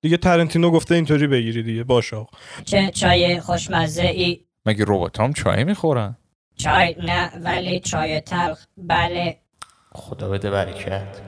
دیگه ترنتینو گفته اینطوری بگیری دیگه باشه آقا. چه چای خوشمزه ای مگه ربات هم چای می‌خورن؟ چای نه ولی چای تلخ. بله. خدا بده برکت.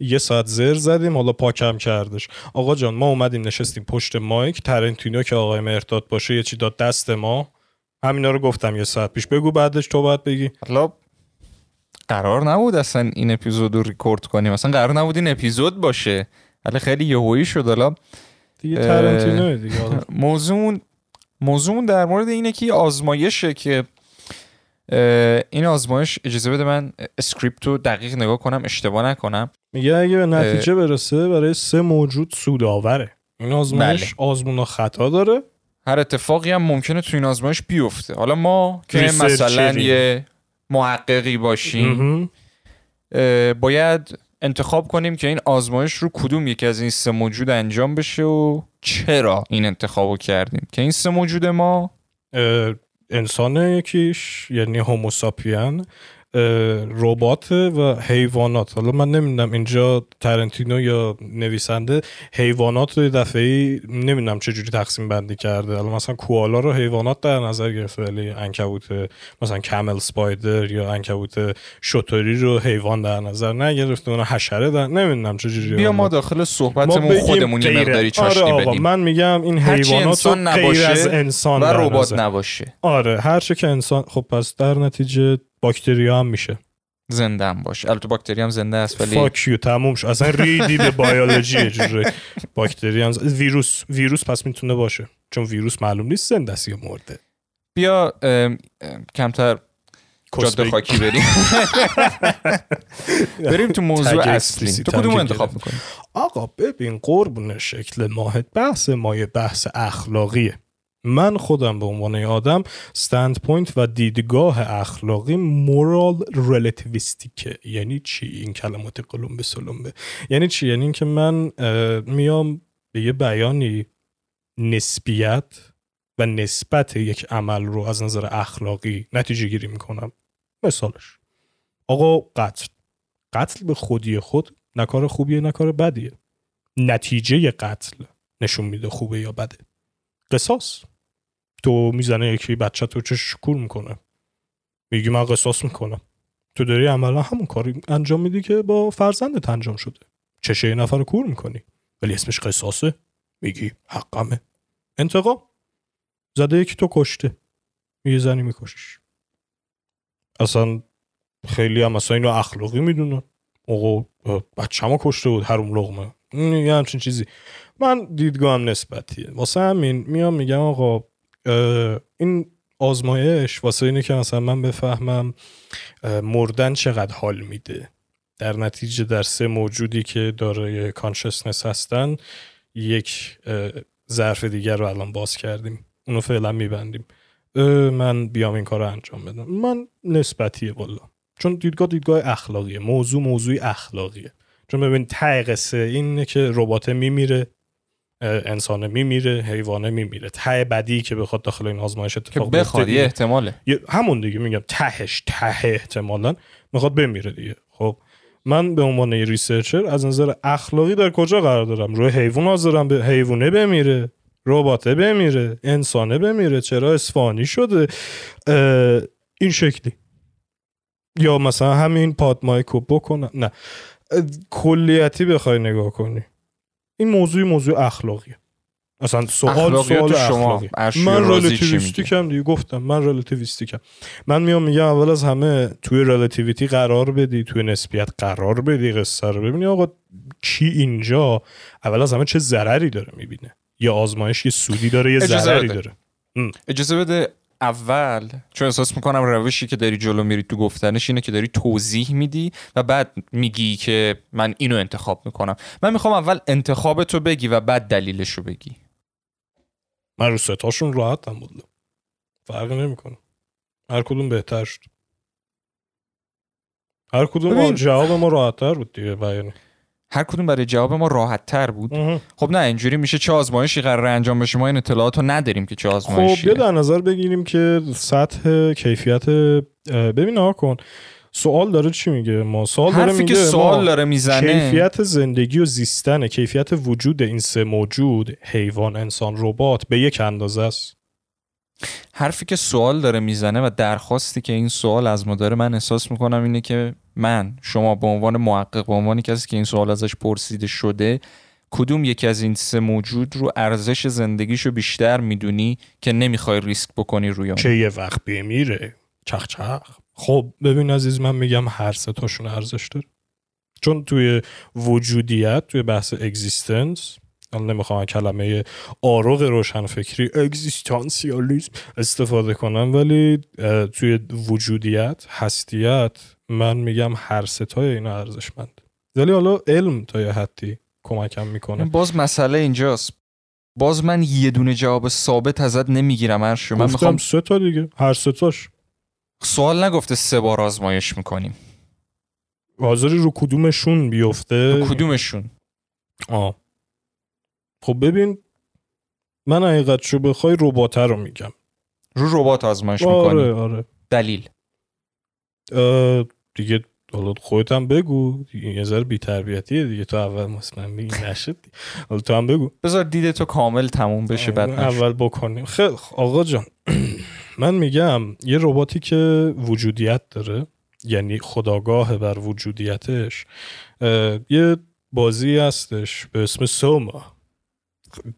یه ساعت زر زدیم حالا پاکم کردش. آقا جان ما اومدیم نشستیم پشت مایک. ترنتینو که آقای مهرداد باشه یه چی داد دست ما. همینا رو گفتم یه ساعت پیش. بگو بعدش تو باید بگی. حالا قرار نبود اصلا این اپیزود رو ریکورد کنیم. اصلا قرار نبود این اپیزود باشه. ولی خیلی یهویی شد. حالا دیگه ترنتینو دیگه. موضوع موضوع در مورد اینه که آزمایشه که این آزمایش اجازه بده من اسکریپت رو دقیق نگاه کنم اشتباه نکنم. میگه اگه به نتیجه برسه برای سه موجود سودآوره. این آزمایش بله. آزمون و خطا داره. هر اتفاقی هم ممکنه تو این آزمایش بیفته. حالا ما که. مثلا یه محققی باشیم باید انتخاب کنیم که این آزمایش رو کدوم یکی از این سه موجود انجام بشه و چرا این انتخاب رو کردیم. که این سه موجود ما انسان یکیش یعنی هوموساپین ربات و حیوانات. حالا من نمی‌دونم اینجا ترنتینو یا نویسنده حیوانات رو یه دفعه نمی‌دونم چه جوری تقسیم بندی کرده. حالا مثلا کوالا رو حیوانات در نظر گرفته ولی انکبوت مثلا کمل سپایدر یا انکبوت شطوری رو حیوان در نظر نگرفته اون حشره در نمی‌دونم چه جوری بیا ما داخل صحبتمون خودمون یه مقداری آره چاشنی آقا بدیم. من میگم این حیوانات غیر نباشه از انسان و ربات. نباشه. آره هر چه که انسان خب پس در نتیجه باکتریا هم میشه. زنده هم باشه. البته باکتری هم زنده است ولی fuck you تموم شد. اصلا ریدی به بیولوژی یه جوری. باکتری هم ویروس ویروس پس می‌تونه باشه. چون ویروس معلوم نیست زنده است یا مرده. بیا ام، ام، کمتر جاده خاکی بریم. بریم تو موضوع اصلی. تو کدوم انتخاب. می‌کنی؟ آقا ببین قربون شکل ماهت. بحث ما یه بحث اخلاقیه. من خودم به عنوان آدم point و دیدگاه اخلاقی moral relativistic ه یعنی چی این کلمات قلمبه سلمبه؟ یعنی چی؟ یعنی اینکه من میام به یه بیانی نسبیت و نسبت یک عمل رو از نظر اخلاقی نتیجه گیری می‌کنم. مثالش. آقا قتل. قتل به خودی خود نه کار خوبیه نه بدیه. نتیجه قتل نشون میده خوبه یا بده. قصاص. تو می‌زنه یکی بچه تو چه کور می‌کنه. میگی من قصاص می‌کنم. تو داری عملا همون کاری انجام میدی که با فرزندت انجام شده. چشه یه نفر رو کور می‌کنی. ولی اسمش قصاصه. میگی حقمه. انتقام. زده یکی تو کشته. یه زنی میکشیش. اصلا خیلی هم مثلا اینو اخلاقی می‌دونن. آقا بچه کشته بود هروم لغمه یه همچین چیزی. من دیدگاهم نسبتیه. واسه همین میام میگم آقا این آزمایش واسه اینه که مثلا من بفهمم مردن چقدر حال میده. در نتیجه در سه موجودی که دارای کانشسنس هستن یک ظرف دیگر رو الان باز کردیم. اونو فعلا میبندیم. من بیام این کار رو انجام بدم. من نسبتیه والا چون دیدگاه دیدگاه اخلاقیه. موضوع موضوعی اخلاقیه. چون ببین ته اینه که ربات میمیره. انسانه میمیره حیوانه میمیره. ته بدی که بخواد داخل این آزمایش که اتفاق بخواد یه. احتماله. همون دیگه میگم تهش ته احتمالا می‌خواد بمیره دیگه. خب من به عنوان یه ریسرچر از نظر اخلاقی در کجا قرار دارم؟ روی حیوان حاضرم به حیوانه بمیره رباته بمیره انسانه بمیره چرا اسفانی شده؟ این شکلی. یا مثلا همین پاد مایکو بکنم. نه. کلیتی بخوای نگاه کنی. این موضوع موضوع اخلاقیه. اصلا سوال سوال شما، اخلاقی من چی رلاتیویستیکم دیگه گفتم من رلاتیویستیکم من میام میگم اول از همه توی رلاتیویتی قرار بدی توی نسبیت قرار بدی قصه رو ببینی. آقا کی اینجا اول از همه چه ضرری داره می‌بینه؟ یه آزمایش یه سودی داره یه ضرری. داره. اجازه بده اول چون احساس می‌کنم روشی که داری جلو میری تو گفتنش اینه که داری توضیح میدی و بعد میگی که من اینو انتخاب می‌کنم. من می‌خوام اول انتخاب تو بگی و بعد دلیلش رو بگی. من رو ستاشون راحتم بود. فرقی نمی‌کنه. هر کدوم بهتر شد. هر کدوم. جواب ما راحتتر بود دیگه بیانی هر کدوم برای جواب ما راحت تر بود. خب نه اینجوری میشه چه آزمایشی قرار انجام بشه؟ ما این اطلاعات رو نداریم که چه خب آزمایشی بیا در نظر بگیریم که سطح کیفیت اه، ببین آقا کن سوال داره چی میگه؟ ما سوال داره میگه که سوال داره می‌زنه. کیفیت زندگی و زیستن کیفیت وجود این سه موجود حیوان انسان ربات به یک اندازه است. حرفی که سوال داره می‌زنه و درخواستی که این سوال از ما داره من احساس می‌کنم اینه که من شما به عنوان محقق به عنوان کسی که این سوال ازش پرسیده شده کدوم یکی از این سه موجود رو ارزش زندگیشو بیشتر می‌دونی که نمی‌خوای ریسک بکنی روی اون؟ که یه وقت بمیره چخ چخ. خب ببین عزیز من میگم هر سه تاشون ارزش داره. چون توی وجودیت توی بحث اگزیستنس من نمی‌خوام کلمه آروغ روشنفکری اگزیستانسیالیسم استفاده کنم ولی توی وجودیت هستیت من میگم هر ستای اینا ارزشمند. ولی حالا علم تا یه حدی کمکم می‌کنه. باز مسئله اینجاست. باز من یه دونه جواب ثابت ازت نمی‌گیرم هر من می‌خوام سه تا دیگه هر سه تاش. سوال نگفته سه بار آزمایش می‌کنیم. حاضری رو کدومشون بیفته؟ کدومشون؟ آه. خب ببین من حقیقت شو بخوای رباته رو میگم. رو ربات آزمایش می‌کنیم آره آره. دلیل. دیگه حالا خودت هم بگو. یه ذره بی‌تربیتیه دیگه. تو اول مثلا میگی نشد. حالا تو هم بگو. بذار دید تو کامل تموم بشه بعد نشد. اول بکنیم. خیلی آقا جان من میگم یه رباتی که وجودیت داره یعنی خودآگاه بر وجودیتش یه بازی هستش به اسم SOMA.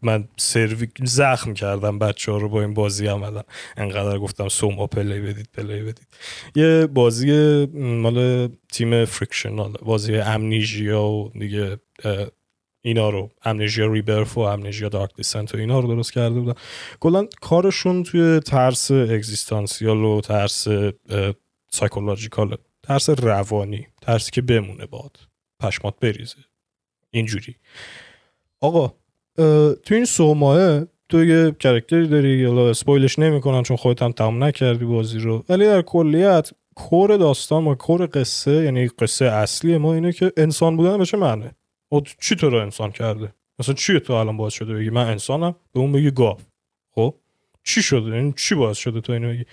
من سروی زخم کردم بچه ها رو با این بازی عملا انقدر گفتم SOMA play بدید play بدید. یه بازی مال تیم Frictional بازی Amnesia و دیگه اینا رو Amnesia Rebirth و Amnesia Dark Descent و اینا رو درست کرده بودن. کلا کارشون توی ترس اگزیستانسیال و ترس psychological ترس روانی ترسی که بمونه باهات پشمات بریزه. اینجوری. آقا تو این SOMA ه تو یه character ی داری. حالا spoil ش نمی‌کنم چون خودت هم تمام نکردی بازی رو. ولی در کلیت core داستان و core قصه یعنی قصه اصلی ما اینه که انسان بودن به چه معنی. و چی تو رو انسان کرده؟ مثلا چی تو الان باعث شده بگی من انسانم؟ به اون بگی گاو. خب؟ چی شده؟ این چی باعث شده تو اینو بگی؟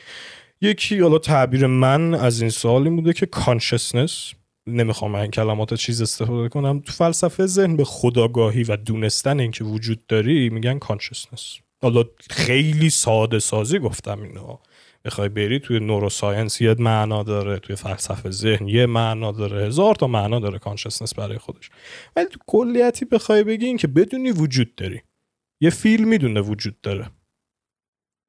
یکی حالا تعبیر من از این سوال این بوده که consciousness نمی‌خوام این کلمات چیز استفاده کنم. تو فلسفه ذهن به خودآگاهی و دونستن اینکه وجود داری میگن consciousness حالا خیلی ساده سازی گفتم اینو. بخوای بری توی neuroscience یه معنا داره توی فلسفه ذهن یه معنا داره هزار تا معنا داره consciousness برای خودش. ولی تو کلیتی بخوای بگی این که بدونی وجود داری. یه فیل می‌دونه وجود داره.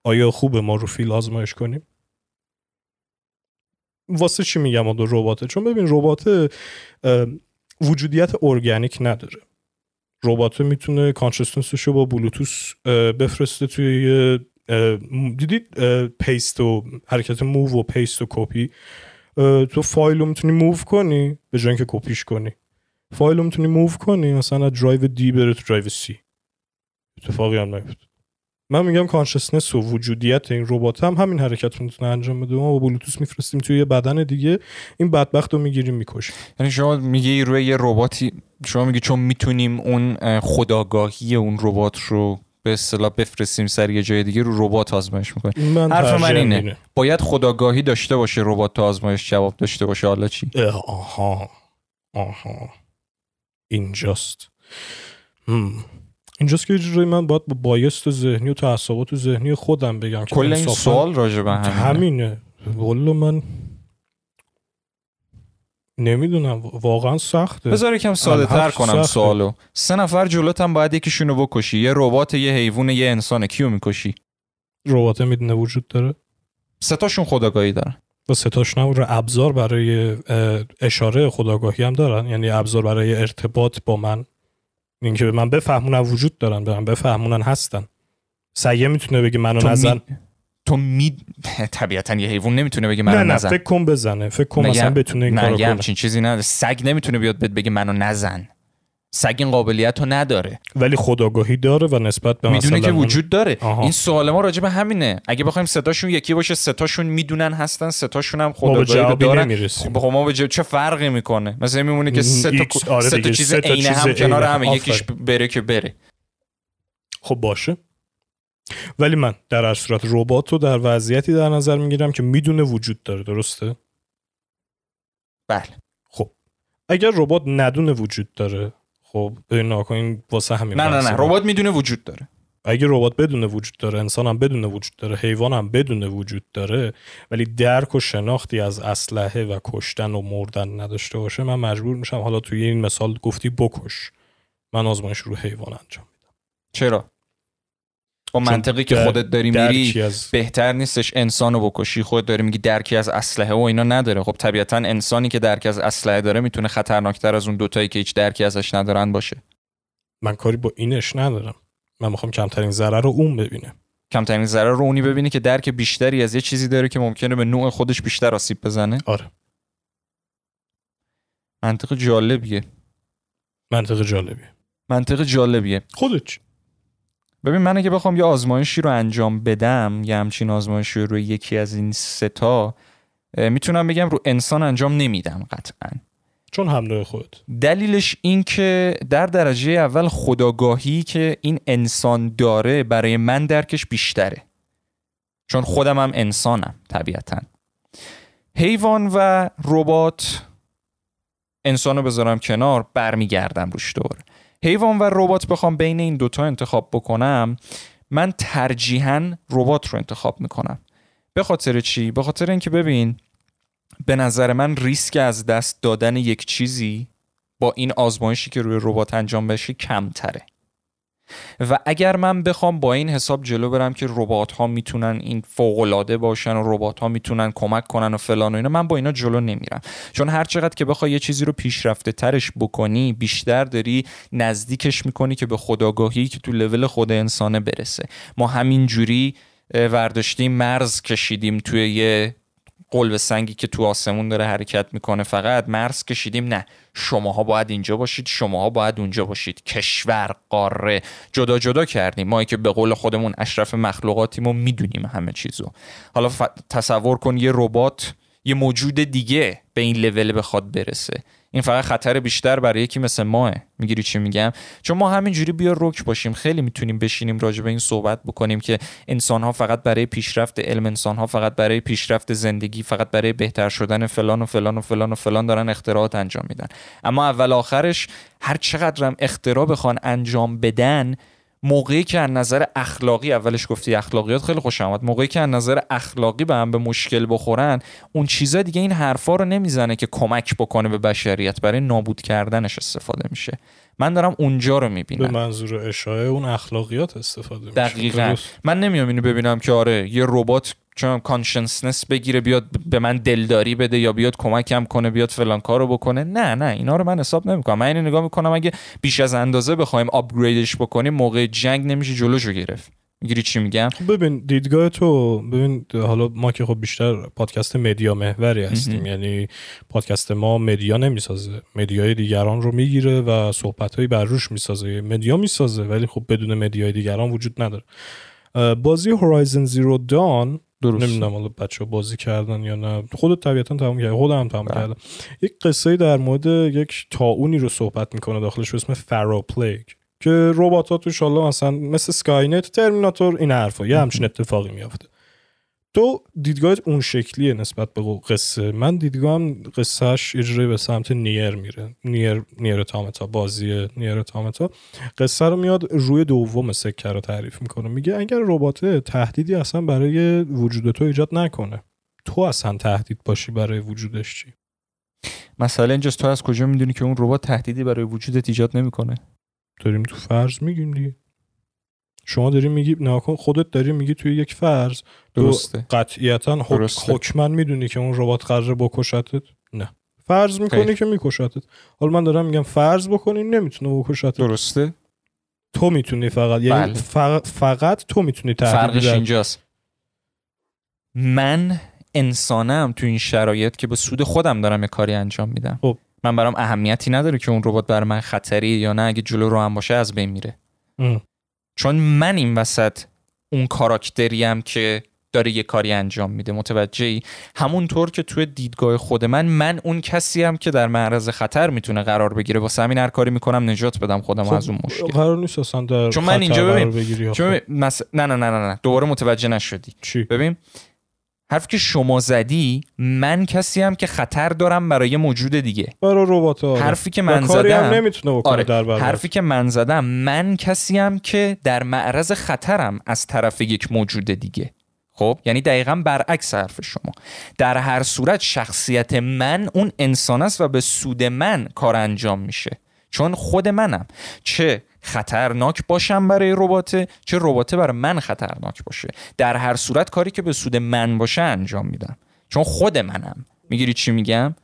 آیا خوبه ما رو فیل آزمایش کنیم؟ واسه چی میگم اون رباته؟ چون ببین ربات وجودیت ارگانیک نداره. ربات می‌تونه consciousness ش رو با Bluetooth بفرسته توی دیدید paste و حرکت move و paste و کپی؟ تو فایل رو می‌تونی move کنی به جای اینکه کپیش کنی. فایل رو می‌تونی move کنی مثلا از drive D بره تو drive C. اتفاقی هم نیفت من میگم consciousness و وجودیت این ربات هم همین حرکت رو می‌تونه انجام بده. ما با بلوتوس میفرستیم توی یه بدن دیگه. این بدبخت رو می‌گیریم می‌کشیم. یعنی شما میگی روی یه رباتی شما میگی چون می‌تونیم اون اه، خودآگاهی اون ربات رو به اصطلاح بفرستیم سر یه جای دیگه رو ربات آزمایش می‌کنیم. من حرف من ترجیحم اینه. باید خودآگاهی داشته باشه ربات تا آزمایش جواب داشته باشه. حالا چی؟ آها. آها. اینجاست. هم. اینجاست که یه جورایی من باید با بایست ذهنی و تعصبات ذهنی خودم بگم کل این سوال راجع به همینه. همینه. والا من نمی‌دونم. واقعا سخته. بذار یکم ساده تر کنم سخته. سوالو. سه نفر جلوتم باید یکیشونو بکشی. یه ربات یه حیوان یه انسانه. کیو می‌کشی؟ ربات می‌دونه وجود داره. سه تاشون خداگاهی دارن. و ستاشون رو ابزار برای اشاره خداگاهی هم دارن. یعنی ابزار برای ارتباط با من. اینکه به من بفهمونن وجود دارن به من بفهمونن هستن. سگه می‌تونه بگه منو نزن. می... تو می طبیعتا یه حیوان نمی‌تونه بگه نه منو نه نزن. فکر کن بزنه. فکر کن مثلا بتونه این نه کارو کنه. همچین چیزی نداره. سگ نمی‌تونه بیاد بهت بگه منو نزن. سگ این قابلیت رو نداره. ولی خداگاهی داره و نسبت به می‌دونه که وجود داره. آها. این سوال ما راجع به همینه. اگه بخوایم ستاشون یکی باشه ستاشون می‌دونن هستن ستاشون هم خداگاهی رو دارن. نمی‌رسیم. خب ما به چه فرقی می‌کنه؟ مثلا میمونه که سه تا آره سه تا چیز عین هم کنار هم. همه یکیش. بره که بره. خب باشه. ولی من در هر صورت ربات رو در وضعیتی در نظر می‌گیرم که می‌دونه وجود داره درسته؟ بله. خب. اگر ربات ندونه وجود داره خب ببین ناکن واسه همین نه نه. نه ربات می‌دونه وجود داره. اگه ربات بدون وجود داره انسان هم بدون وجود داره حیوان هم بدون وجود داره ولی درک و شناختی از اسلحه و کشتن و مردن نداشته باشه من مجبور میشم حالا توی این مثال گفتی بکش. من آزمایش رو حیوان انجام میدم. چرا؟ با منطقی که خودت داری میری از بهتر نیستش انسانو بکشی خود داری میگی درکی از اسلحه و اینا نداره. خب طبیعتا انسانی که درکی از اسلحه داره می‌تونه خطرناکتر از اون دوتایی که هیچ درکی ازش ندارن باشه. من کاری با اینش ندارم. من می‌خوام کمترین ضرر رو اون ببینه. کمترین ضرر رو اونی ببینی که درک بیشتری از یه چیزی داره که ممکنه به نوع خودش بیشتر آسیب بزنه. آره. منطق جالبیه. منطق جالبیه. منطق جالبیه. خودت چی؟ ببین من اگه بخوام یه آزمایشی رو انجام بدم یه همچین آزمایشی رو روی یکی از این ستا می‌تونم بگم رو انسان انجام نمیدم قطعا. چون حمله خودت دلیلش این که در درجه اول خداگاهی که این انسان داره برای من درکش بیشتره. چون خودم هم انسانم طبیعتا. حیوان و ربات انسان رو بذارم کنار برمیگردم روش دور. حیوان و ربات بخوام بین این دوتا انتخاب بکنم من ترجیحاً ربات رو انتخاب می‌کنم به خاطر چی؟ به خاطر اینکه ببین به نظر من ریسک از دست دادن یک چیزی با این آزمایشی که روی ربات انجام بشه کمتره و اگر من بخوام با این حساب جلو برم که ربات ها می‌تونن این فوق العاده باشن و ربات ها می‌تونن کمک کنن و فلان و اینا من با اینا جلو نمیرم. چون هر چقدر که بخوای یه چیزی رو پیشرفته ترش بکنی بیشتر داری نزدیکش می‌کنی که به خداگاهی که تو لول خود انسانه برسه. ما همین جوری اه، ورداشتیم مرز کشیدیم توی یه قلب سنگی که تو آسمون داره حرکت می‌کنه فقط مرز کشیدیم. نه شماها باید اینجا باشید شماها باید اونجا باشید. کشور قاره. جدا جدا کردیم. ما که به قول خودمون اشرف مخلوقاتیم و می‌دونیم همه چیزو. حالا ف... تصور کن یه ربات یه موجود دیگه به این لول بخواد برسه. این فقط خطر بیشتر برای یکی مثل ماه. می‌گیری چی میگم؟ چون ما همینجوری بیا رک باشیم. خیلی می‌تونیم بشینیم راجع به این صحبت بکنیم که انسان ها فقط برای پیشرفت علم انسان ها فقط برای پیشرفت زندگی فقط برای بهتر شدن فلان و فلان و فلان و فلان دارن اختراعات انجام میدن. اما اول آخرش هر چقدرم اختراع بخوان انجام بدن موقعی که از نظر اخلاقی اولش گفتی اخلاقیات خیلی خوش آمد موقعی که از نظر اخلاقی به هم به مشکل بخورن اون چیزا دیگه این حرفا رو نمی‌زنه که کمک بکنه به بشریت. برای نابود کردنش استفاده میشه. من دارم اونجا رو به می‌بینم منظور اشاعه اون اخلاقیات استفاده میشه. دقیقا. درست. من نمیام اینو ببینم که آره یه ربات چون consciousness بگیره بیاد به من دلداری بده یا بیاد کمکم کنه بیاد فلان کارو بکنه. نه نه اینا رو من حساب نمی‌کنم. من اینو نگاه می‌کنم اگه بیش از اندازه بخوایم upgrade ش بکنیم موقع جنگ نمیشه جلوشو گرفت. می‌گیری چی میگم؟ خب ببین دیدگاه تو ببین حالا ما که خب بیشتر پادکست media محوری هستیم. یعنی پادکست ما media نمی‌سازه. media ی دیگران رو می‌گیره و صحبتهایی بر روش می‌سازه. media می‌سازه ولی خب بدون media ی دیگران وجود نداره. بازی Horizon Zero Dawn درست. نمی‌دونم حالا بچه طبیعتا کردن یا نه. خودت طبیعتا تمام کردی. خودم هم تمام بله. کردم. یک قصه در مورد یک town ی رو صحبت می‌کنه داخلش به اسم Faro Plague که ربات ها توش حالا مثلا مثل Skynet Terminator این حرفا. یه همچین اتفاقی میافته. تو دیدگاهت اون شکلیه نسبت به قصه. من دیدگاهم قصهش اجرای به سمت نیر میره. نیر نیر تامتا بازی نیر تامتا. قصه رو میاد روی دوم سکه رو تعریف می‌کنه. میگه اگر ربات تهدیدی اصلا برای وجود تو ایجاد نکنه تو اصلا تهدید باشی برای وجودش چی؟ مسئله اینجاست تو از کجا می‌دونی که اون ربات تهدیدی برای وجودت ایجاد نمی‌کنه؟ داریم تو فرض میگیم دیگه. شما داری میگی نکن خودت داری میگی توی یک فرض درسته. قطعیتا. حکما می‌دونی که اون ربات قراره بکشتت نه فرض می‌کنی خیر. که میکشتت حالا من دارم میگم فرض بکنی نمی‌تونه بکشتت درسته تو می‌تونی فقط یعنی بله. فقط, فقط تو می‌تونی فرقش در- اینجاست من انسانم تو این شرایط که به سود خودم دارم یه کاری انجام میدم خب. من برام اهمیتی نداره که اون ربات برای من خطری یا نه اگه جلو رو هم باشه از بین میره ام. چون من این وسط اون کاراکتریم که داره یه کاری انجام میده متوجهی؟ همونطور که توی دیدگاه خود من من اون کسی هم که در معرض خطر می‌تونه قرار بگیره. واسه همین هر کاری می‌کنم نجات بدم خودم خب، از اون مشکل. قرار نیست اصلا در چون من خطر اینجا ببین، آخه. چون مس... نه نه نه نه نه. دوباره متوجه نشدی. چی؟ ببین حرف که شما زدی من کسی هم که خطر دارم برای موجود دیگه. برای ربات آره. حرفی که من هم زدم نمی‌تونه بکنه آره در برابر. حرفی که من زدم من کسی هم که در معرض خطرم از طرف یک موجود دیگه. خب؟ یعنی دقیقا برعکس حرف شما. در هر صورت شخصیت من اون انسان است و به سود من کار انجام میشه. چون خود منم. چه؟ خطرناک باشم برای رباته چه رباته برای من خطرناک باشه. در هر صورت کاری که به سود من باشه انجام میدم. چون خود منم. می‌گیری چی میگم؟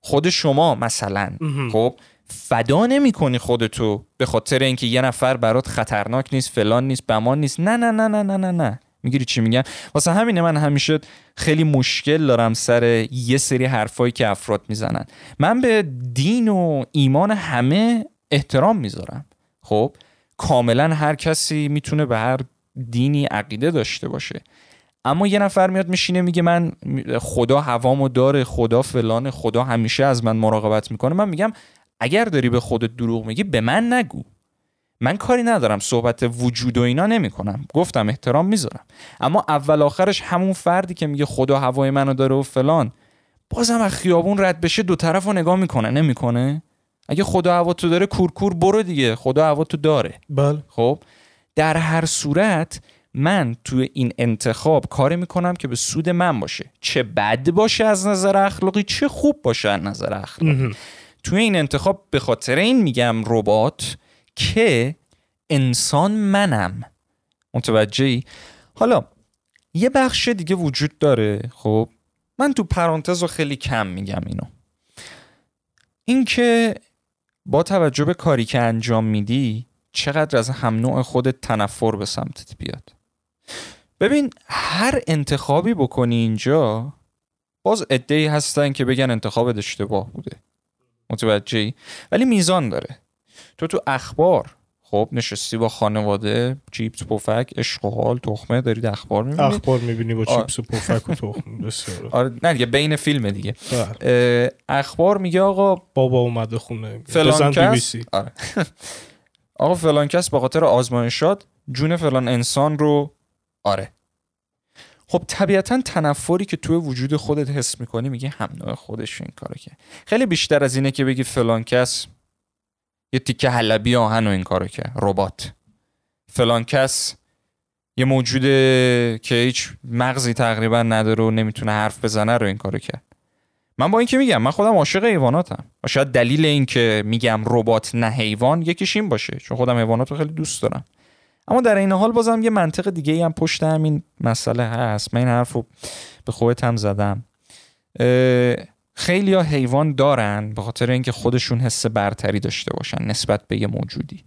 خود شما مثلا. خب؟ فدا نمی کنی خودتو به خاطر اینکه یه نفر برات خطرناک نیست فلان نیست بمان نیست. نه نه نه نه نه نه نه. می‌گیری چی میگم؟ واسه همینه من همیشه خیلی مشکل دارم سر یه سری حرفایی که افراد می‌زنن. من به دین و ایمان همه احترام می‌ذارم. خب کاملا هر کسی می‌تونه به هر دینی عقیده داشته باشه. اما یه نفر میاد میشینه میگه من خدا هوامو داره خدا فلان خدا همیشه از من مراقبت می‌کنه. من میگم اگر داری به خودت دروغ میگی به من نگو. من کاری ندارم صحبت وجود و اینا نمی‌کنم. گفتم احترام می‌ذارم. اما اول آخرش همون فردی که میگه خدا هوای منو داره و فلان بازم از خیابون رد بشه دو طرف رو نگاه می‌کنه نمی‌کنه؟ اگه خدا هوا تو داره کورکور برو دیگه. خدا هوا تو داره. بله. خب؟ در هر صورت من توی این انتخاب کاری می‌کنم که به سود من باشه. چه بد باشه از نظر اخلاقی چه خوب باشه از نظر اخلاقی. توی این انتخاب به خاطر این میگم ربات که انسان منم. متوجهی؟ حالا یه بخش دیگه وجود داره. خب؟ من تو پرانتز رو خیلی کم میگم اینو. اینکه با توجه به کاری که انجام میدی چقدر از هم نوع خودت تنفر به سمتت بیاد؟ ببین هر انتخابی بکنی اینجا باز ادهی هستن که بگن انتخابت اشتباه بوده. متوجهی؟ ولی میزان داره. تو تو اخبار خب نشستی با خانواده چیپس پفک عشق و حال تخمه دارید اخبار می‌بینی اخبار می‌بینی با آه. چیپس و پفک و تخم بسیار آره نه دیگه بین فیلم دیگه بله. اخبار میگه آقا بابا اومده خونه فلان کس. آره. آقا فلان کس به خاطر آزمایشات جون فلان انسان رو آره خب طبیعتا تنفری که توی وجود خودت حس می‌کنی میگه هم نوع خودش این کارو که خیلی بیشتر از اینه که بگی فلان کس یه تیکه حلبی آهن و این کارو که ربات. فلان کس یه موجوده که هیچ مغزی تقریبا نداره و نمی‌تونه حرف بزنه رو این کارو کرد. من با اینکه میگم من خودم عاشق حیواناتم. و شاید دلیل این که میگم ربات نه حیوان یکیش این باشه چون خودم حیوانات رو خیلی دوست دارم. اما در این حال بازم یه منطق دیگه ای هم پشت همین مسئله هست. من این حرف رو به خودت هم زدم. خیلی ها حیوان دارن به خاطر اینکه خودشون حس برتری داشته باشن نسبت به یه موجودی.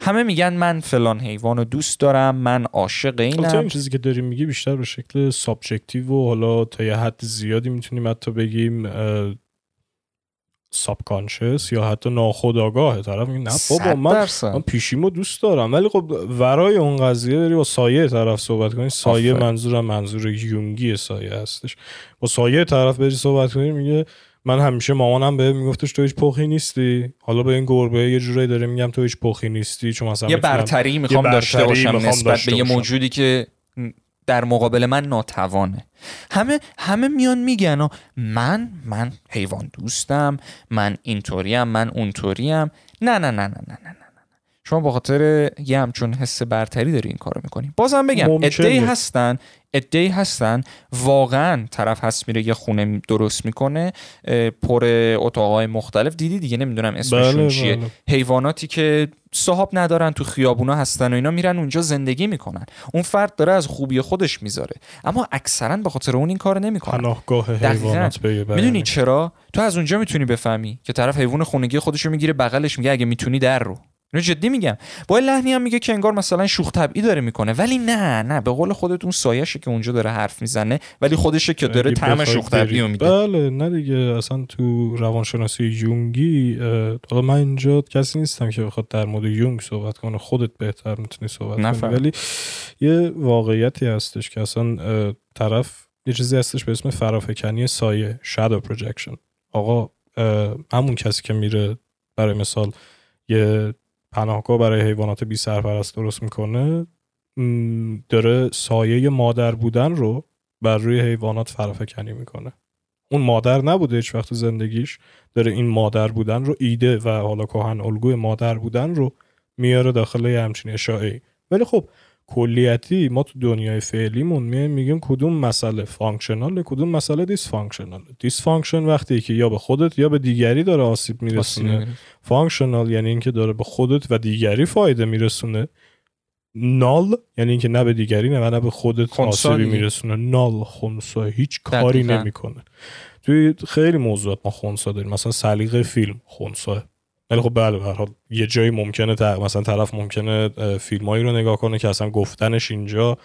همه میگن من فلان حیوان رو دوست دارم من عاشق اینم. این چیزی که داریم میگی بیشتر به شکل subjective و حالا تا یه حد زیادی می‌تونیم حتی بگیم ساب کانشس یا حتی ناخودآگاه طرف میگه نه بابا من. من پیشیمو دوست دارم ولی خب ورای اون قضیه داری با سایه طرف صحبت کنی سایه آفرین. منظورم منظور یونگی سایه هستش با سایه طرف بری صحبت کنی میگه من همیشه مامانم به میگفتش تو هیچ پخی نیستی حالا به این گربه یه جورایی داره میگم تو هیچ پخی نیستی چون مثلا یه برتری می‌خوام داشته باشم نسبت به یه. موجودی که در مقابل من ناتوانه. همه همه میان میگن من من حیوان دوستم من اینطوریم من اونطوریم. نه نه نه نه نه نه. شما با خاطر یه همچون حس برتری داری این کارو می‌کنی. بازم بگم. ادعی هستن ادعی هستن. واقعا طرف هست میره یه خونه درست می‌کنه پر اتاقای مختلف. دیدی دیگه؟ نمی‌دونم اسمشون بله چیه. بله حیواناتی که صاحب ندارن تو خیابونا هستن و اینا میرن اونجا زندگی می‌کنن. اون فرد داره از خوبی خودش می‌ذاره. اما اکثرا به خاطر اون این کار نمی‌کنن. پناهگاه. حیوانات بیانی. می‌دونی چرا؟ تو از اونجا می‌تونی بفهمی که طرف حیوان خونگی خودشو می‌گیره بغلش میگه اگه می‌تونی در رو. اینو جدی میگم. با لحنی هم میگه که انگار مثلا شوخ طبعی داره می‌کنه. ولی نه نه. به قول خودت اون سایشه که اونجا داره حرف می‌زنه ولی خودشه که داره طعم شوخ طبعی رو میده. بله نه دیگه. اصلا تو روانشناسی یونگی حالا من اینجا کسی نیستم که بخواد در مورد یونگ صحبت کنه. خودت بهتر می‌تونی صحبت کنی. ولی یه واقعیتی هستش که اصلا طرف یه چیزی هستش به اسم فرافکنی سایه shadow projection. آقا همون کسی که میره برای مثال یه پناهگاه برای حیوانات بی سرپرست درست می‌کنه؟ داره سایه مادر بودن رو بر روی حیوانات فرافکنی می‌کنه. اون مادر نبوده هیچ وقت زندگیش داره این مادر بودن رو ایده و حالا کهن الگوی مادر بودن رو میاره داخل یه همچین اشاعه ولی خب کلیتی ما تو دنیای فعلیمون میایم میگیم کدوم مسئله functional ه کدوم مسئله dysfunctional ه dysfunction وقتی که یا به خودت یا به دیگری داره آسیب میرسونه. functional یعنی اینکه داره به خودت و دیگری فایده میرسونه. null یعنی اینکه نه به دیگری نه و نه به خودت آسیبی. میرسونه. نال خونسا. هیچ کاری. نمی‌کنه. توی خیلی موضوعات ما خونسا داریم. مثلا سلیقه فیلم خونسا. ولی خب بله به حال یه جایی ممکنه تا- مثلا طرف ممکنه فیلمایی رو نگاه کنه که اصلا گفتنش اینجا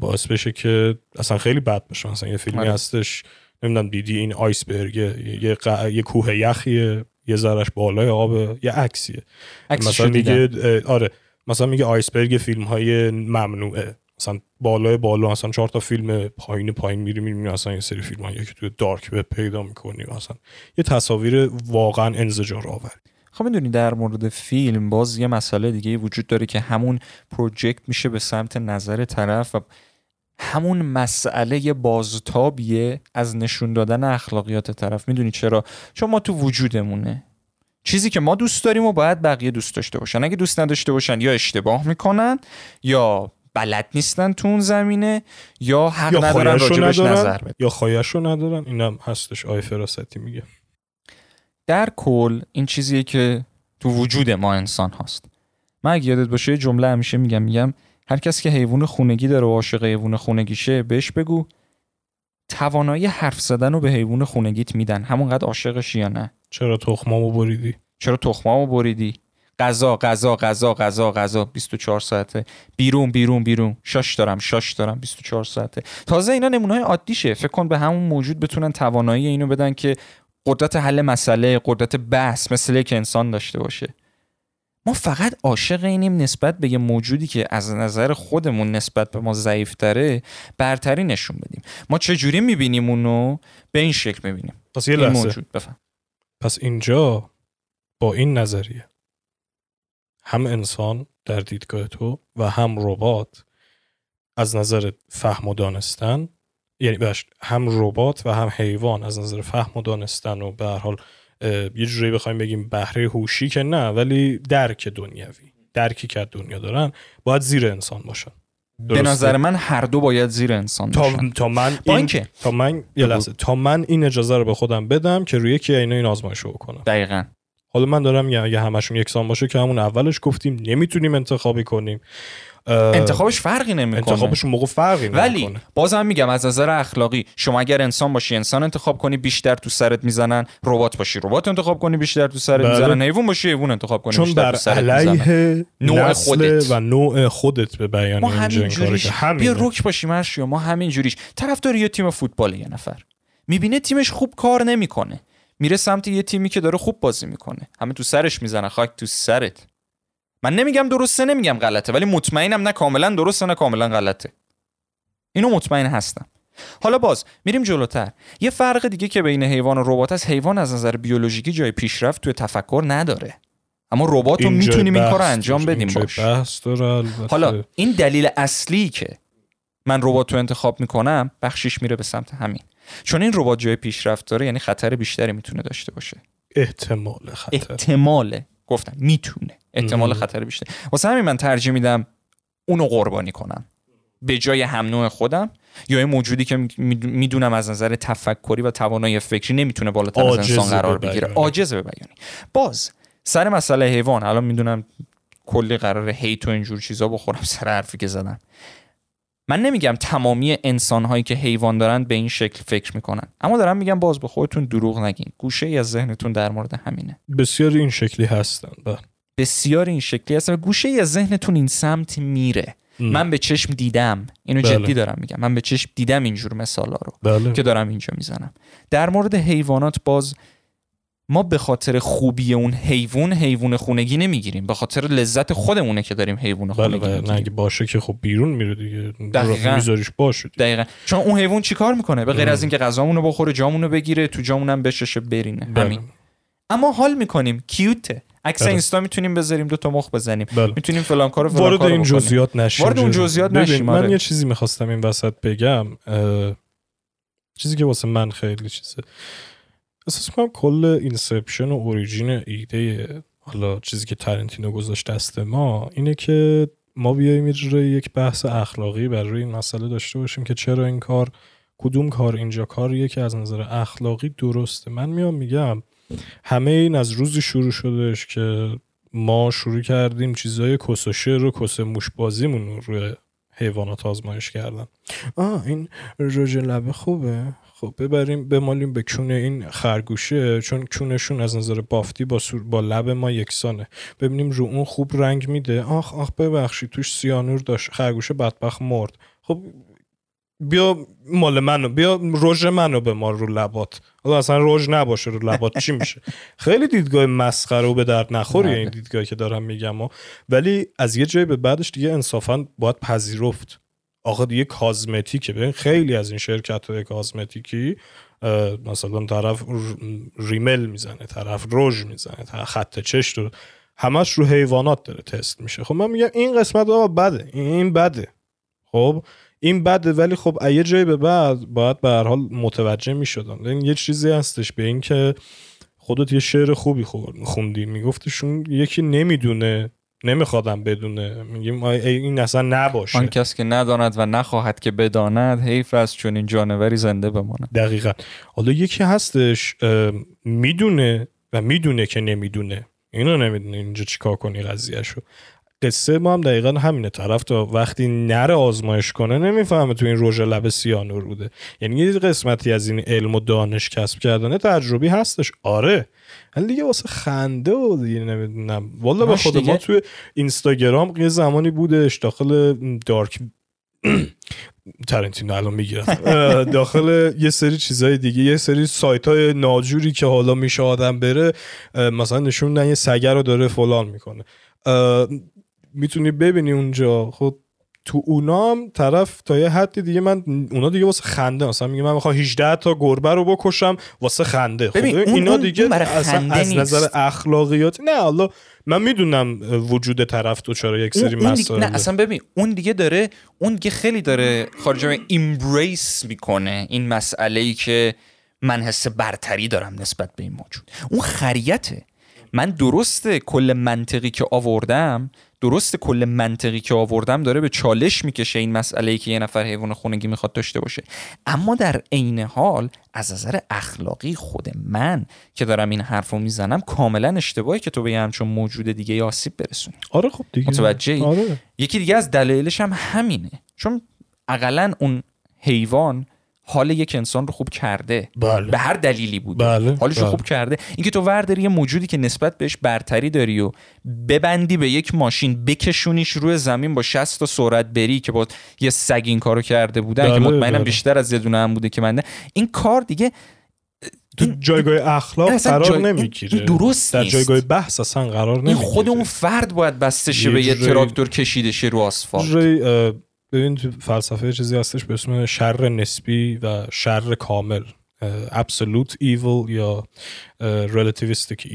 باعث بشه که اصلا خیلی بد بشه. مثلا یه فیلمی آره. هستش نمی‌دونم دیدی این آیسبرگه یه, ق- یه کوه یخیه یه ذرش بالای آب یه عکسیه. مثلا. میگه آره. مثلا میگه آیسبرگ فیلم های ممنوعه. مثلا بالای بالا مثلا چهار تا فیلم پایین پایین میری می‌بینی مثلا یه سری فیلم هایی که توی دارک وب پیدا می‌کنی مثلا. یه تصاویر واقعا انزجار آور خب می‌دونی در مورد فیلم باز یه مسئله دیگه وجود داره که همون پروژکت میشه به سمت نظر طرف و همون مسئله بازتابیه از نشون دادن اخلاقیات طرف. می‌دونی چرا؟ چون ما تو وجودمونه. چیزی که ما دوست داریم و باید بقیه دوست داشته باشن. اگه دوست نداشته باشن یا اشتباه می‌کنن یا بلد نیستن تو اون زمینه یا حق یا ندارن راجبش نظر ندارن. بدن. یا خایشو ندارن. اینم هستش آی فراستی میگه. در کل این چیزیه که تو وجود ما انسان هست من اگه یادت باشه جمله همیشه میگم میگم هر کسی که حیوان خونگی داره و عاشق حیوان خونگیشه بهش بگو توانایی حرف زدن رو به حیوان خونگیت میدن. همونقدر عاشقشی یا نه؟ چرا تخمامو بریدی؟ چرا تخمامو بریدی؟ غذا غذا غذا غذا غذا 24 ساعته. بیرون بیرون بیرون. شاش دارم شاش دارم 24 ساعته. تازه اینا نمونه های عادیشه. فکر کن به همون موجود بتونن توانایی اینو بدن که قدرت حل مسئله قدرت بحث مثل که انسان داشته باشه. ما فقط عاشق اینیم نسبت به یه موجودی که از نظر خودمون نسبت به ما ضعیفتره برتری نشون بدیم. ما چجوری می‌بینیم اونو؟ به این شکل می‌بینیم. پس یه لحظه. موجود بفهم. پس اینجا با این نظریه هم انسان در دیدگاه تو و هم ربات از نظر فهم و دانستن یعنی بخش هم ربات و هم حیوان از نظر فهم و دانستن و به هر حال یه جوری بخوایم بگیم بهره هوشی که نه ولی درک دنیوی درکی که دنیا دارن باید زیر انسان باشن. به درسته؟ نظر من هر دو باید زیر انسان تا, باشن. تا من با این تا من یه لحظه. تا من این اجازه رو به خودم بدم که روی یکی اینا این آزمایش رو بکنم. دقیقا. حالا من دارم اگه همشون یکسان باشه که همون اولش گفتیم نمی‌تونیم انتخابی کنیم. انتخابش فرقی نمی‌کنه. انتخابشون موقع فرقی ولی نمی‌کنه بازم میگم از نظر اخلاقی شما اگر انسان باشی انسان انتخاب کنی بیشتر تو سرت می‌زنن ربات باشی. ربات انتخاب کنی بیشتر تو سرت بله. می‌زنن. حیوان باشی حیوان انتخاب کنی چون بیشتر بر تو سرت می‌زنن. علیه نوع خودت. و نوع خودت به بیان ما همین جوریش. بیا رک باشیم ارشیا ما همین جوریش طرف داره یه تیم فوتبال یه نفر. می‌بینه تیمش خوب کار نمی‌کنه. میره سمت یه تیمی که داره خوب بازی می‌کنه. همه تو سرش می‌زنه خاک تو سرت. من نمیگم درسته نمیگم غلطه ولی مطمئنم نه کاملا درسته نه کاملا غلطه. اینو مطمئن هستم. حالا باز میریم جلوتر. یه فرق دیگه که بین حیوان و ربات است حیوان از نظر بیولوژیکی جای پیشرفت توی تفکر نداره. اما ربات رو می‌تونیم این کار انجام. بدیم باش. حالا این دلیل اصلی که من ربات رو انتخاب می‌کنم بخشش میره به سمت همین. چون این ربات جای پیشرفت داره یعنی خطر بیشتری می‌تونه داشته باشه. احتمال خطر. احتماله گفتم می‌تونه. احتمال. خطر بیشتر. واسه همین من ترجیح میدم اونو قربانی کنم. به جای هم نوع خودم یا یه موجودی که می‌دونم از نظر تفکری و توانایی فکری نمی‌تونه بالاتر از انسان قرار بگیره. عاجز به بیانی باز سر مسئله حیوان الان می‌دونم کلی قرار هیت و اینجور چیزا بخورم سر حرفی که زدم. من نمیگم تمامی انسان هایی که حیوان دارن به این شکل فکر می‌کنن اما دارم میگم باز به خودتون دروغ نگین. گوشه ای از ذهنتون در مورد همینه. بسیاری این شکلی هستن بله. بسیار این شکلی هست و گوشه ای از ذهنتون این سمت میره. من به چشم دیدم. اینو بله. جدی دارم میگم. من به چشم دیدم اینجور مثالا رو بله. که دارم اینجا می‌زنم. در مورد حیوانات باز ما به خاطر خوبی اون حیوان حیوان خونگی نمی‌گیریم به خاطر لذت خودمونه که داریم حیوان بله خونگی بله نه می‌گیریم اگه باشه که خب بیرون میره دیگه دقیقاً. میذاریش باشه دیگه. دقیقا چون اون حیوان چیکار می‌کنه به غیر. از اینکه غذامونو بخوره جامونو بگیره تو جامونم بششه برینه بله. همین اما حال می‌کنیم کیوته عکس بله. اینستا می‌تونیم بذاریم دو تا مخ بزنیم بله. می‌تونیم فلان کارو فلان وارد این. جزئیات نشیم وارد اون جز- جزئیات نشیم، من آره. یه چیزی می‌خواستم این وسط بگم اه، چیزی که واسه من خیلی چیزه احساس کنم کل inception و origin ایده حالا چیزی که Tarantino گذاشت دست ما اینه که ما بیایم یه جوری یک بحث اخلاقی بر روی این مسئله داشته باشیم که چرا این کار کدوم کار اینجا کاریه که از نظر اخلاقی درسته. من میام میگم همه این از روزی شروع شدش که ما شروع کردیم چیزای کس و شعر و کس موش بازیمون رو روی حیوانات آزمایش کردن. آه این رژ لبه خوبه. خب ببریم بمالیم به کونه این خرگوشه چون کونشون از نظر بافتی با, سور با لب ما یکسانه. ببینیم رو اون خوب رنگ میده. آخ آخ ببخشید توش سیانور داشت. خرگوشه بدبخت مرد. خب بیا مال منو بیا رژ منو به ما رو لبات. حالا اصلا رژ نباشه رو لبات. چی میشه؟ خیلی دیدگاه مسخره و به درد نخوریه این بله. دیدگاهی که دارم میگم. و ولی از یه جای به بعدش دیگه انصافا باید پذیرفت. آقا دیگه کازمتیکه. ببین خیلی از این شرکت های کازمتیکی مثلا طرف ریمل می‌زنه طرف رژ می‌زنه طرف خط چش رو همش رو حیوانات داره تست میشه. خب من میگم این قسمت آقا بده. این- بده. خب؟ این بده ولی خب یه جایی به بعد باید به هر حال متوجه می‌شدن این یه چیزی هستش به این که خودت یه شعر خوبی خوندی. میگفتشون یکی نمی‌دونه نمیخوادم بدونه. میگیم این اصلا نباشه. آن کس که نداند و نخواهد که بداند حیف است چون این جانوری زنده بماند. دقیقا. حالا یکی هستش می‌دونه و می‌دونه که نمی‌دونه. اینو نمی‌دونه اینجا چیکار کنی قضیهشو. قصه ما هم دقیقا همینه. طرف تا وقتی نره آزمایش کنه نمی‌فهمه تو این رژ لب سیانور بوده یعنی یه قسمتی از این علم و دانش کسب کردنه تجربی هستش. آره. ولی دیگه واسه خنده و دیگه نمی‌دونم. والا به خود ما. توی اینستاگرام یه زمانی بودش داخل دارک ترنتینو الان می‌گیرم. داخل یه سری چیزای دیگه یه سری سایت های ناجوری که حالا میشه آدم بره مثلا نشون یه سگه رو داره فلان می‌کنه. می‌تونی ببینی اونجا. خب تو اونا هم طرف تا یه حدی دیگه من اونا دیگه واسه خنده مثلا میگه من می‌خوام 18 تا گربه رو بکشم واسه خنده. خب ببین، اون- اینا دیگه اون اصلا از. نظر اخلاقیات نه حالا من می‌دونم وجود طرف تو چرا یک سری مسائل نه اصلا ببین اون دیگه داره اون دیگه خیلی داره خارج embrace می‌کنه این مسئله ای که من حس برتری دارم نسبت به این موجود. اون خریته. من درسته کل منطقی که آوردم درست کل منطقی که آوردم داره به چالش می‌کشه این مسئله ای که یه نفر حیوان خونگی می‌خواد داشته باشه. اما در عین حال از نظر اخلاقی خود من که دارم این حرفو می‌زنم کاملا اشتباهی که تو به همچون موجود دیگه ی آسیب برسونی. آره خب دیگه. متوجهی؟ آره. یکی دیگه از دلایلش هم همینه. چون اقلا اون حیوان حال یک انسان رو خوب کرده بله. به هر دلیلی بوده بله، حالش رو بله. خوب کرده اینکه تو ورداری یه موجودی که نسبت بهش برتری داری و ببندی به یک ماشین بکشونیش روی زمین با 60 تا سرعت بری که با یه سگ این کارو کرده بودن بله، که مطمئنم بله. بیشتر از یه دونه هم بوده که من نه. این کار دیگه تو جایگاه اخلاق قرار جای- نمی‌گیره درست در. جایگاه بحث اصلا قرار این نمی‌گیره خود اون فرد باید بسته شه یه به یه تراکتور کشیده شه رو آسفالت ببین فلسفه چیزی هستش به اسم شر نسبی و شر کامل. absolute evil یا relativistic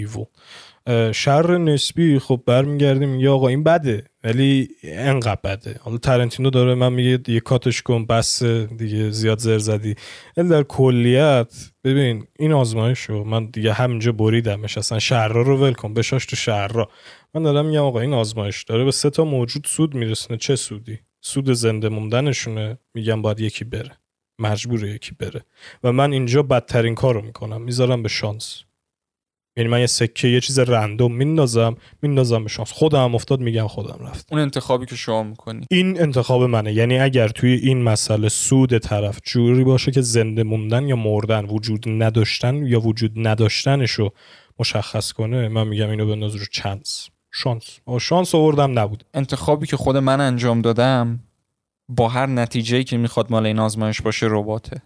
اه، شر نسبی خب برمیگردیم میگه آقا این بده ولی انقدر بده. حالا ترنتینو داره من میگه دیگه کاتش کن بس دیگه زیاد زر زدی. ولی در کلیت ببین این آزمایش رو من دیگه همینجا بریدمش. اصلا شهرها رو ول کن بشاش تو شهرها من دارم میگم آقا این آزمایش داره به سه تا موجود سود میرسونه چه سودی؟ سود زنده موندنشونه میگم باید یکی بره. مجبور یکی بره. و من اینجا بدترین کار رو می‌کنم. می‌ذارم به شانس. یعنی من یه سکه یه چیز رندوم میندازم میندازم به شانس. خودم هم افتاد میگم خودم رفت اون انتخابی که شما می‌کنی. این انتخاب منه. یعنی اگر توی این مسئله سود طرف جوری باشه که زنده موندن یا مردن وجود نداشتن یا وجود نداشتنش رو مشخص کنه من میگم اینو بنداز رو چانس. شانس. شانس آوردم نبود. انتخابی که خود من انجام دادم با هر نتیجه‌ای که می‌خواد مال این آزمایش باشه رباته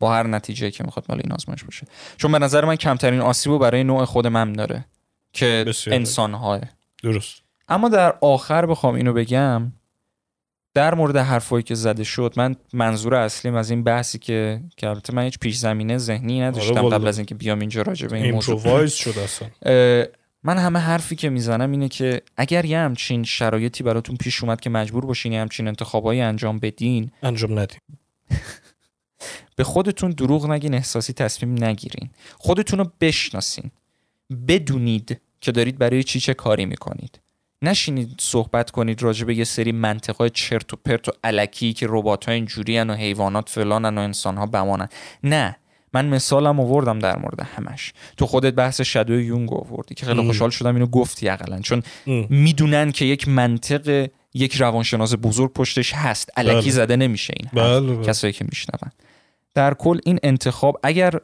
با هر نتیجه‌ای که می‌خواد مال این آزمایش باشه. چون به نظر من کمترین آسیبو برای نوع خود من داره که. انسان‌های. درست. اما در آخر بخوام اینو بگم در مورد حرفایی که زده شد من منظور اصلیم از این بحثی که که البته من هیچ پیش زمینه ذهنی نداشتم والا. قبل از اینکه بیام اینجا راجع به این موضوع. شد اصلا. من همه حرفی که می‌زنم اینه که اگر یه همچین شرایطی براتون پیش اومد که مجبور باشین یه همچین انتخابایی انجام بدین انجام ندیم به خودتون دروغ نگین احساسی تصمیم نگیرین. خودتون رو بشناسین. بدونید که دارید برای چی چه کاری می‌کنید. نشینید صحبت کنید راجع به یه سری منطقای چرت و پرت و علکی که ربات ها اینجوری و حیوانات فلانن و انسان ها بمانن. نه. من مثالم آوردم در مورد همش تو خودت بحث شادو یونگ آوردی که خیلی. خوشحال شدم اینو گفتی اقلا چون. می‌دونن که یک منطق یک روانشناس بزرگ پشتش هست علکی بله. زده نمیشه این. بله بله. کسایی که میشنون در کل این انتخاب اگر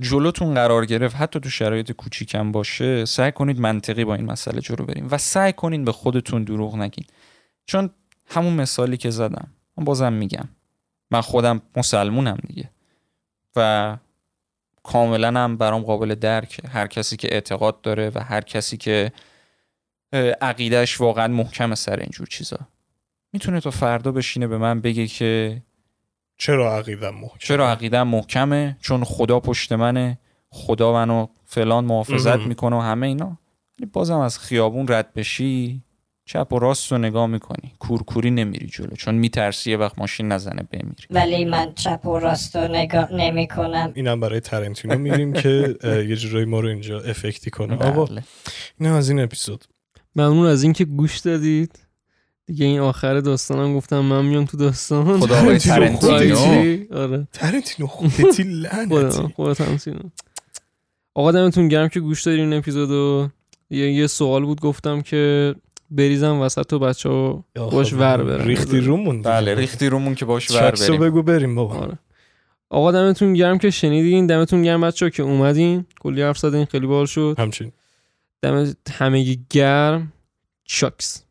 جلوتون قرار گرفت حتی تو شرایط کوچیکم باشه سعی کنید منطقی با این مسئله جلو بریم و سعی کنید به خودتون دروغ نگین چون همون مثالی که زدم من بازم میگم من خودم مسلمونم دیگه و کاملا هم برام قابل درکه. هر کسی که اعتقاد داره و هر کسی که عقیدهش واقعا محکم سر اینجور چیزا. می‌تونه تا فردا بشینه به من بگه که چرا عقیدم محکم چرا عقیدم محکمه؟ چون خدا پشت منه. خدا منو فلان محافظت. می‌کنه و همه اینا. بازم از خیابون رد بشی چپ و راست رو نگاه می‌کنی. کورکوری نمیری جلو چون میترسی یه وقت ماشین نزنه بمیری. ولی من چپ و راست رو نگاه نمی کنم اینم برای ترنتینو میریم که یه جورایی ما رو اینجا افکتی کنه. آقا بله. این از این اپیزود. ممنون از اینکه گوش دادید. دیگه این آخر داستانم گفتم من میام تو داستان. خدا آقای ترنتینو. آره. ترنتینو خودتی لعنتی. خودت هم سینو. آقا دمتون گرم که گوش دادین این اپیزودو. یه, یه سوال بود گفتم که بریزم وسط و بچه ها باش ور برن. ریختی رومون بله ریختی رومون که باش ور بریم. بگو بریم بابا. آره. آقا دمتون گرم که شنیدین. دمتون گرم بچه که اومدین. کلی حرف زدین خیلی باحال شد. همچین دم همگی گرم. چاکس.